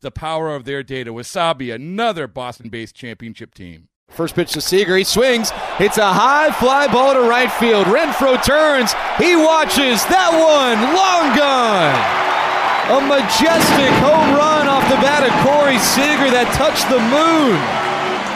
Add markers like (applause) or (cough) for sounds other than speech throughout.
the power of their data. Wasabi, another Boston based championship team. First pitch to Seager. He swings. It's a high fly ball to right field. Renfro turns. He watches. That one, long gone. A majestic home run off the bat of Corey Seager that touched the moon.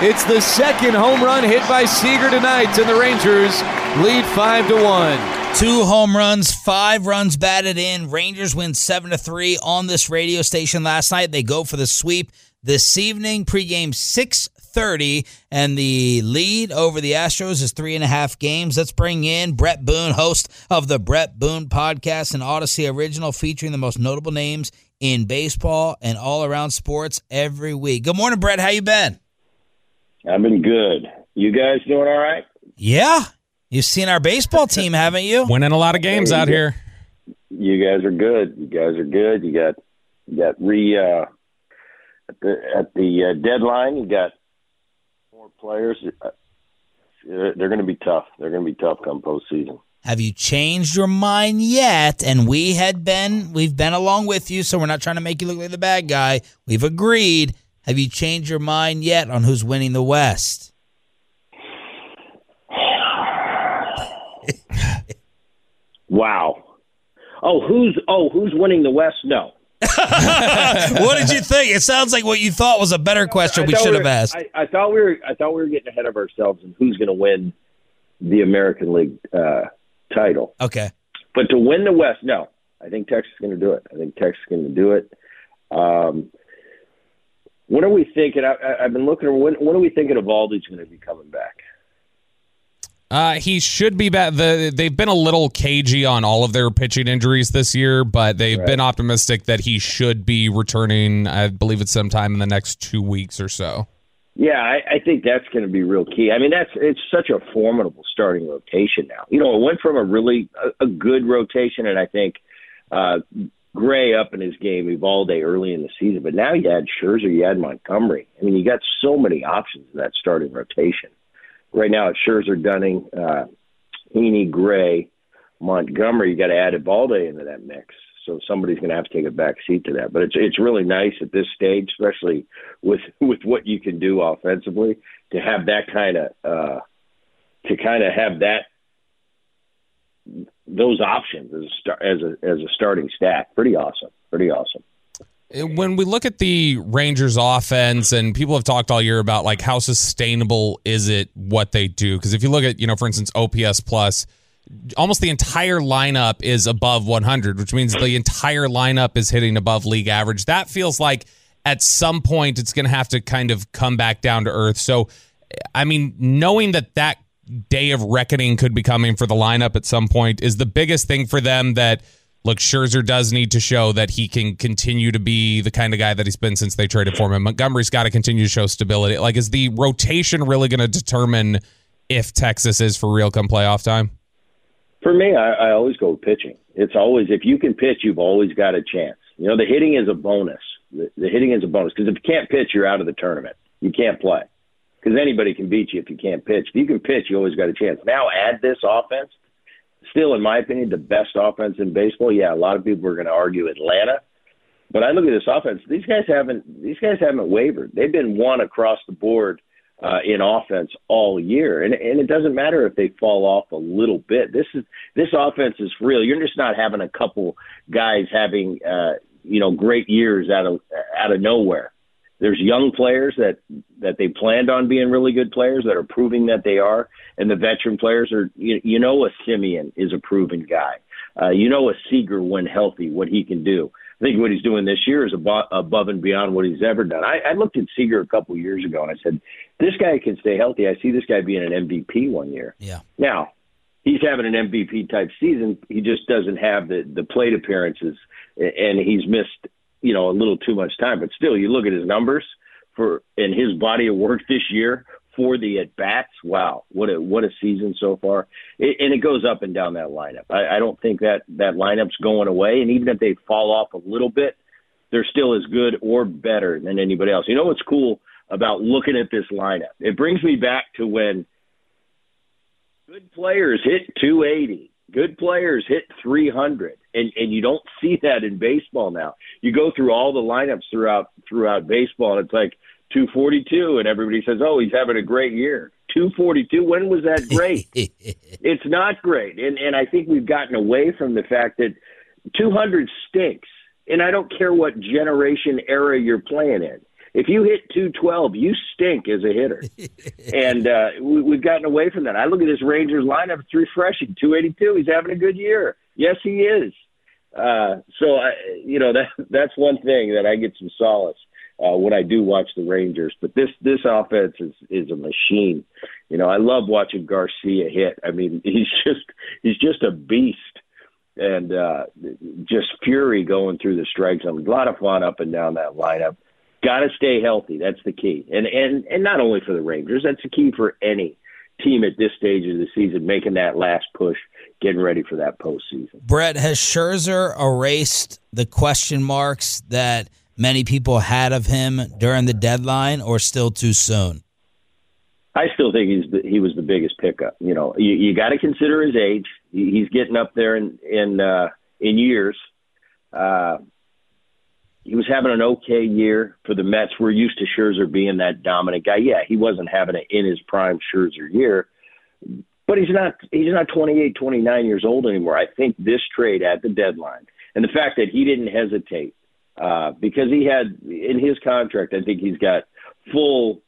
It's the second home run hit by Seager tonight, and the Rangers lead five to one. Two home runs, five runs batted in. Rangers win seven to three on this radio station last night. They go for the sweep this evening. Pregame six thirty, and the lead over the Astros is three and a half games. Let's bring in Bret Boone, host of the Bret Boone podcast, an Odyssey original featuring the most notable names in baseball and all around sports every week. Good morning, Bret. How you been? I've been good. You guys doing all right? Yeah, You've seen our baseball team, haven't you? Winning a lot of games out here. You guys are good. You guys are good. You got you got re uh, at the at the uh, deadline. You got more players. Uh, they're going to be tough. They're going to be tough come postseason. Have you changed your mind yet? And we had been we've been along with you, so we're not trying to make you look like the bad guy. We've agreed. Have you changed your mind yet on who's winning the West? Wow. Oh, who's oh who's winning the West? No. (laughs) what did you think? It sounds like what you thought was a better question we should we have asked. I, I, thought we were I thought we were getting ahead of ourselves and who's going to win the American League uh, title. Okay. But to win the West, no. I think Texas is going to do it. I think Texas is going to do it. Um, when are we thinking? I, have been looking. When, when are we thinking Eovaldi's going to be coming back? Uh, he should be back. The, they've been a little cagey on all of their pitching injuries this year, but they've right. been optimistic that he should be returning. I believe it's sometime in the next two weeks or so. Yeah, I, I think that's going to be real key. I mean, that's it's such a formidable starting rotation now. You know, it went from a really a, a good rotation, and I think uh, Gray up in his game, Eovaldi early in the season, but now you had Scherzer, you had Montgomery. I mean, you got so many options in that starting rotation right now it's Scherzer, Dunning, uh, Heaney, Gray, Montgomery. You got to add Eovaldi into that mix. So somebody's going to have to take a back seat to that. But it's it's really nice at this stage, especially with (laughs) with what you can do offensively, to have that kind of uh, to kind of have that those options as a as a as a starting stack. Pretty awesome. Pretty awesome Uh, when we look at the Rangers offense and people have talked all year about like how sustainable is it what they do? Because if you look at you know for instance OPS plus almost the entire lineup is above 100 which means the entire lineup is hitting above league average. That feels like at some point it's going to have to kind of come back down to earth. So I mean knowing that that day of reckoning could be coming for the lineup at some point is the biggest thing for them that look, Scherzer does need to show that he can continue to be the kind of guy that he's been since they traded for him. Montgomery's got to continue to show stability. Like, is the rotation really going to determine if Texas is for real come playoff time? For me, I, I always go with pitching. It's always if you can pitch, you've always got a chance. You know, the hitting is a bonus. The, the hitting is a bonus because if you can't pitch, you're out of the tournament. You can't play because anybody can beat you if you can't pitch. If you can pitch, you always got a chance. Now add this offense. Still, in my opinion, the best offense in baseball. Yeah, a lot of people are going to argue Atlanta, but I look at this offense. These guys haven't. These guys haven't wavered. They've been one across the board uh, in offense all year, and and it doesn't matter if they fall off a little bit. This is this offense is real. You're just not having a couple guys having uh, you know great years out of out of nowhere. There's young players that that they planned on being really good players that are proving that they are, and the veteran players are. You, you know, a Semien is a proven guy. Uh, you know, a Seager when healthy, what he can do. I think what he's doing this year is above, above and beyond what he's ever done. I, I looked at Seager a couple of years ago and I said, this guy can stay healthy. I see this guy being an MVP one year. Yeah. Now, he's having an MVP type season. He just doesn't have the the plate appearances, and he's missed you know a little too much time. But still, you look at his numbers for and his body of work this year for the at bats. Wow, what a what a season so far! It, and it goes up and down that lineup. I, I don't think that that lineup's going away. And even if they fall off a little bit, they're still as good or better than anybody else. You know what's cool about looking at this lineup? It brings me back to when good players hit 280. Good players hit 300, and and you don't see that in baseball now. You go through all the lineups throughout throughout baseball, and it's like 242, and everybody says, "Oh, he's having a great year." 242. When was that great? (laughs) it's not great, and and I think we've gotten away from the fact that 200 stinks, and I don't care what generation era you're playing in. If you hit 212, you stink as a hitter, (laughs) and uh, we, we've gotten away from that. I look at this Rangers lineup; it's refreshing. 282. He's having a good year. Yes, he is. Uh, so I, you know (laughs) that that's one thing that I get some solace uh, when I do watch the Rangers. But this this offense is is a machine. You know, I love watching Garcia hit. I mean, (laughs) he's just he's just a beast, and uh, just fury going through the strike zone. A lot of fun up and down that lineup. Got to stay healthy. That's the key, and and and not only for the Rangers. That's the key for any team at this stage of the season, making that last push, getting ready for that postseason. Bret has Scherzer erased the question marks that many people had of him during the deadline, or still too soon? I still think he's the, he was the biggest pickup. You know, you, you got to consider his age. He's getting up there in in uh, in years. Uh, he was having an okay year for the Mets. We're used to Scherzer being that dominant guy. Yeah, he wasn't having it in his prime Scherzer year, but he's not he's not 28, 29 years old anymore. I think this trade at the deadline and the fact that he didn't hesitate uh, because he had in his contract, I think he's got full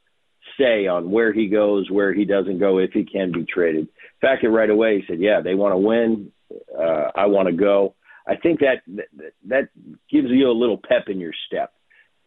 say on where he goes, where he doesn't go, if he can be traded. In fact, right away he said, "Yeah, they want to win. Uh, I want to go." I think that that gives you a little pep in your step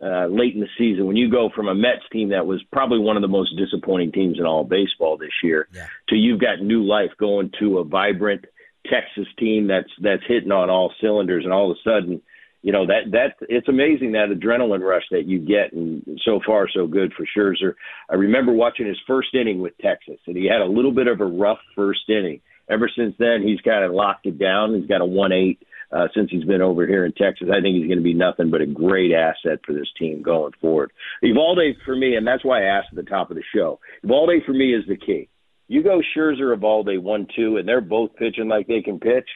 uh, late in the season when you go from a Mets team that was probably one of the most disappointing teams in all baseball this year yeah. to you've got new life going to a vibrant Texas team that's that's hitting on all cylinders, and all of a sudden you know that that it's amazing that adrenaline rush that you get, and so far so good for Scherzer. I remember watching his first inning with Texas, and he had a little bit of a rough first inning. Ever since then, he's kind of locked it down. He's got a one eight uh, since he's been over here in Texas. I think he's going to be nothing but a great asset for this team going forward. Eovaldi for me, and that's why I asked at the top of the show. Eovaldi for me is the key. You go Scherzer, Eovaldi one two, and they're both pitching like they can pitch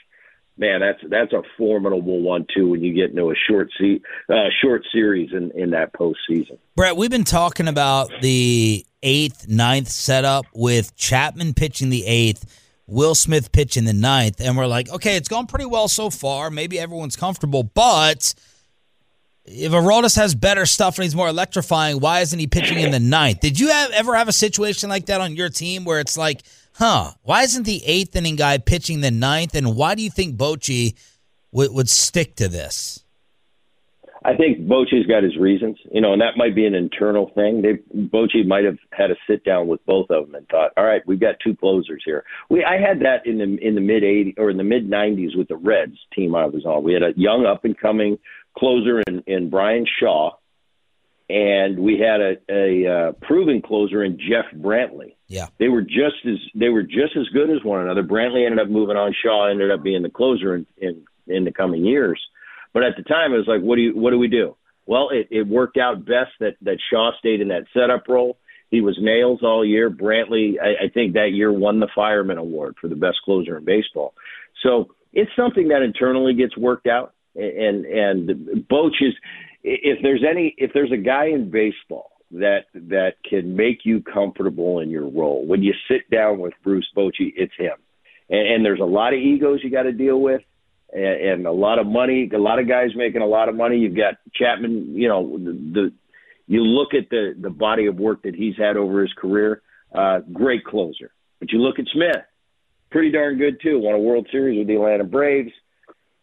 man, that's that's a formidable one-two when you get into a short se- uh, short series in in that postseason. Bret, we've been talking about the eighth, ninth setup with Chapman pitching the eighth. Will Smith pitching in the ninth, and we're like, okay, it's gone pretty well so far. Maybe everyone's comfortable, but if Aroldis has better stuff and he's more electrifying, why isn't he pitching in the ninth? Did you have, ever have a situation like that on your team where it's like, huh, why isn't the eighth inning guy pitching the ninth? And why do you think Bochy would stick to this? I think Bochy's got his reasons, you know, and that might be an internal thing. They Bochy might have had a sit down with both of them and thought, all right, we've got two closers here. We I had that in the in the mid '80s or in the mid '90s with the Reds team I was on. We had a young up and coming closer in, in Bryan Shaw, and we had a, a uh, proven closer in Jeff Brantley. Yeah, they were just as they were just as good as one another. Brantley ended up moving on. Shaw ended up being the closer in, in in the coming years. But at the time, it was like, what do you, what do we do? Well, it, it worked out best that that Shaw stayed in that setup role. He was nails all year. Brantley, I, I think that year won the Fireman Award for the best closer in baseball. So it's something that internally gets worked out. And and Boch is, if there's any, if there's a guy in baseball that that can make you comfortable in your role, when you sit down with Bruce Bochy, it's him. And, and there's a lot of egos you got to deal with and, and a lot of money. A lot of guys making a lot of money. You've got Chapman. You know the, the you look at the the body of work that he's had over his career. Uh, great closer. But you look at Smith, pretty darn good too. Won a World Series with the Atlanta Braves.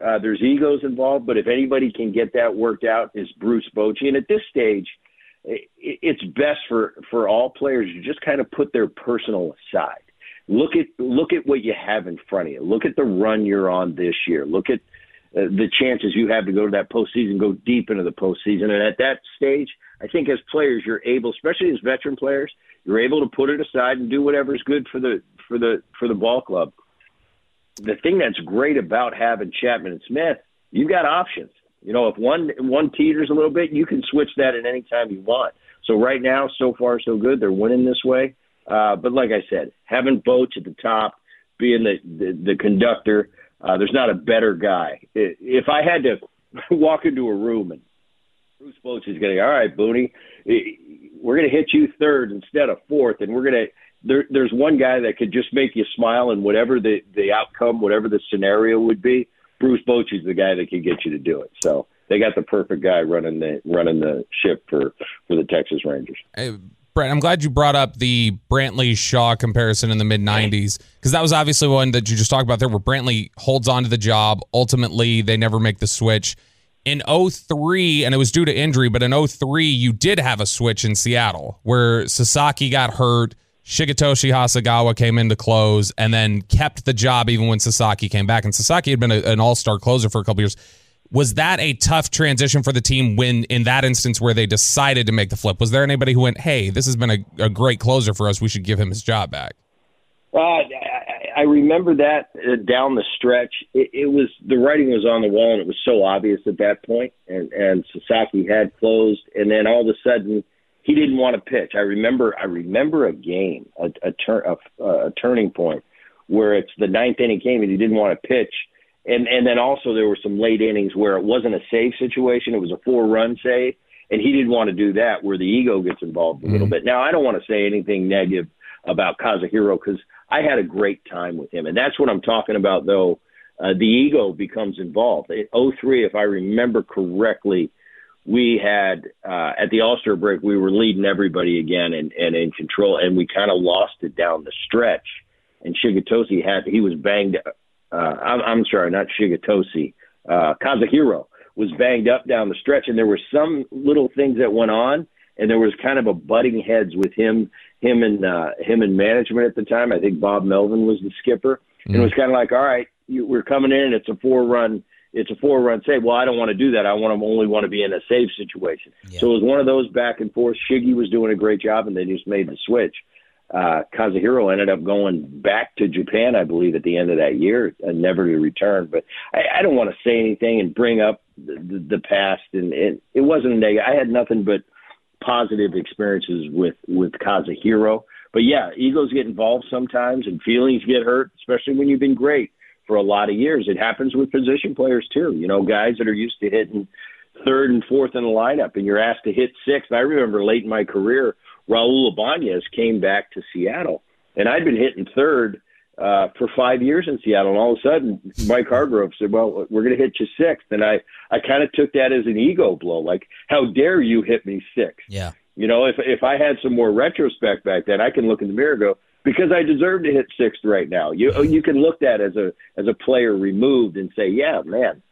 Uh, there's egos involved, but if anybody can get that worked out, is Bruce Bochy. And at this stage, it, it's best for for all players to just kind of put their personal aside look at look at what you have in front of you. Look at the run you're on this year. Look at uh, the chances you have to go to that postseason, go deep into the postseason. And at that stage, I think as players, you're able, especially as veteran players, you're able to put it aside and do whatever's good for the for the for the ball club. The thing that's great about having Chapman and Smith, you've got options. You know, if one one teeters a little bit, you can switch that at any time you want. So right now, so far so good. They're winning this way. Uh, but like I said, having Boch at the top, being the the, the conductor, uh, there's not a better guy. If I had to (laughs) walk into a room and Bruce Boch is going all right, Booney, we're going to hit you third instead of fourth, and we're going to. There, there's one guy that could just make you smile, and whatever the the outcome, whatever the scenario would be, Bruce Boch is the guy that can get you to do it. So they got the perfect guy running the running the ship for for the Texas Rangers. Hey, Bret, I'm glad you brought up the Brantley Shaw comparison in the mid 90s because that was obviously one that you just talked about there where Brantley holds on to the job. Ultimately, they never make the switch. In 03, and it was due to injury, but in 03, you did have a switch in Seattle where Sasaki got hurt. Shigetoshi Hasegawa came in to close and then kept the job even when Sasaki came back. And Sasaki had been a, an all star closer for a couple years. Was that a tough transition for the team when, in that instance, where they decided to make the flip? Was there anybody who went, hey, this has been a, a great closer for us. We should give him his job back? Uh, I, I remember that uh, down the stretch. It, it was the writing was on the wall, and it was so obvious at that point. And, and Sasaki had closed, and then all of a sudden, he didn't want to pitch. I remember. I remember a game, a, a, turn, a, a turning point, where it's the ninth inning game, and he didn't want to pitch and and then also there were some late innings where it wasn't a save situation; it was a four run save, and he didn't want to do that, where the ego gets involved a little mm-hmm. bit. Now I don't want to say anything negative about Kazuhiro because I had a great time with him, and that's what I'm talking about. Though uh, the ego becomes involved. In 03, if I remember correctly, we had uh, at the All Star break we were leading everybody again and, and in control, and we kind of lost it down the stretch. And Shigetoshi had he was banged uh, I'm, I'm sorry, not Shigetoshi, uh, Kazuhiro was banged up down the stretch, and there were some little things that went on, and there was kind of a butting heads with him, him and uh, him and management at the time. I think Bob Melvin was the skipper, mm-hmm. and it was kind of like, all right, you, we're coming in, and it's a four run. It's a four run save. Well, I don't want to do that. I want to only want to be in a save situation. Yeah. So it was one of those back and forth. Shiggy was doing a great job, and they just made the switch uh, Kazuhiro ended up going back to Japan, I believe, at the end of that year, and never to return. But I, I don't want to say anything and bring up the, the, the past, and it, it wasn't a negative. I had nothing but positive experiences with with Kazuhiro. But yeah, egos get involved sometimes, and feelings get hurt, especially when you've been great for a lot of years. It happens with position players too. You know, guys that are used to hitting third and fourth in the lineup, and you're asked to hit sixth. I remember late in my career Raul Ibanez came back to Seattle, and I'd been hitting third uh, for five years in Seattle, and all of a sudden Mike Hargrove said, "Well, we're going to hit you sixth. and I I kind of took that as an ego blow, like, "How dare you hit me sixth? Yeah. You know, if if I had some more retrospect back then, I can look in the mirror and go, because I deserve to hit sixth right now. You you can look at as a as a player removed and say, yeah, man,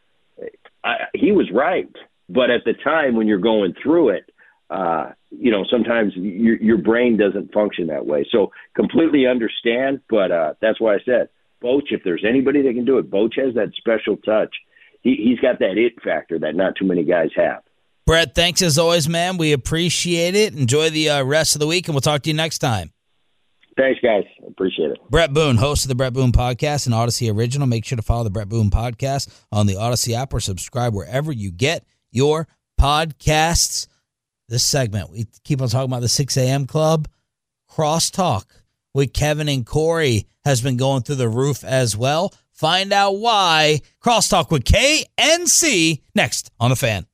I, he was right. But at the time when you're going through it, uh, you know, sometimes your your brain doesn't function that way. So completely understand, but uh, that's why I said Boch. If there's anybody that can do it, Boch has that special touch. He, he's got that it factor that not too many guys have. Bret, thanks as always, man. We appreciate it. Enjoy the uh, rest of the week, and we'll talk to you next time. Thanks, guys. Appreciate it. Bret Boone, host of the Bret Boone Podcast and Odyssey Original. Make sure to follow the Bret Boone Podcast on the Odyssey app or subscribe wherever you get your podcasts. This segment, we keep on talking about the 6 a.m. club. Crosstalk with Kevin and Corey has been going through the roof as well. Find out why. Crosstalk with K and C next on the fan.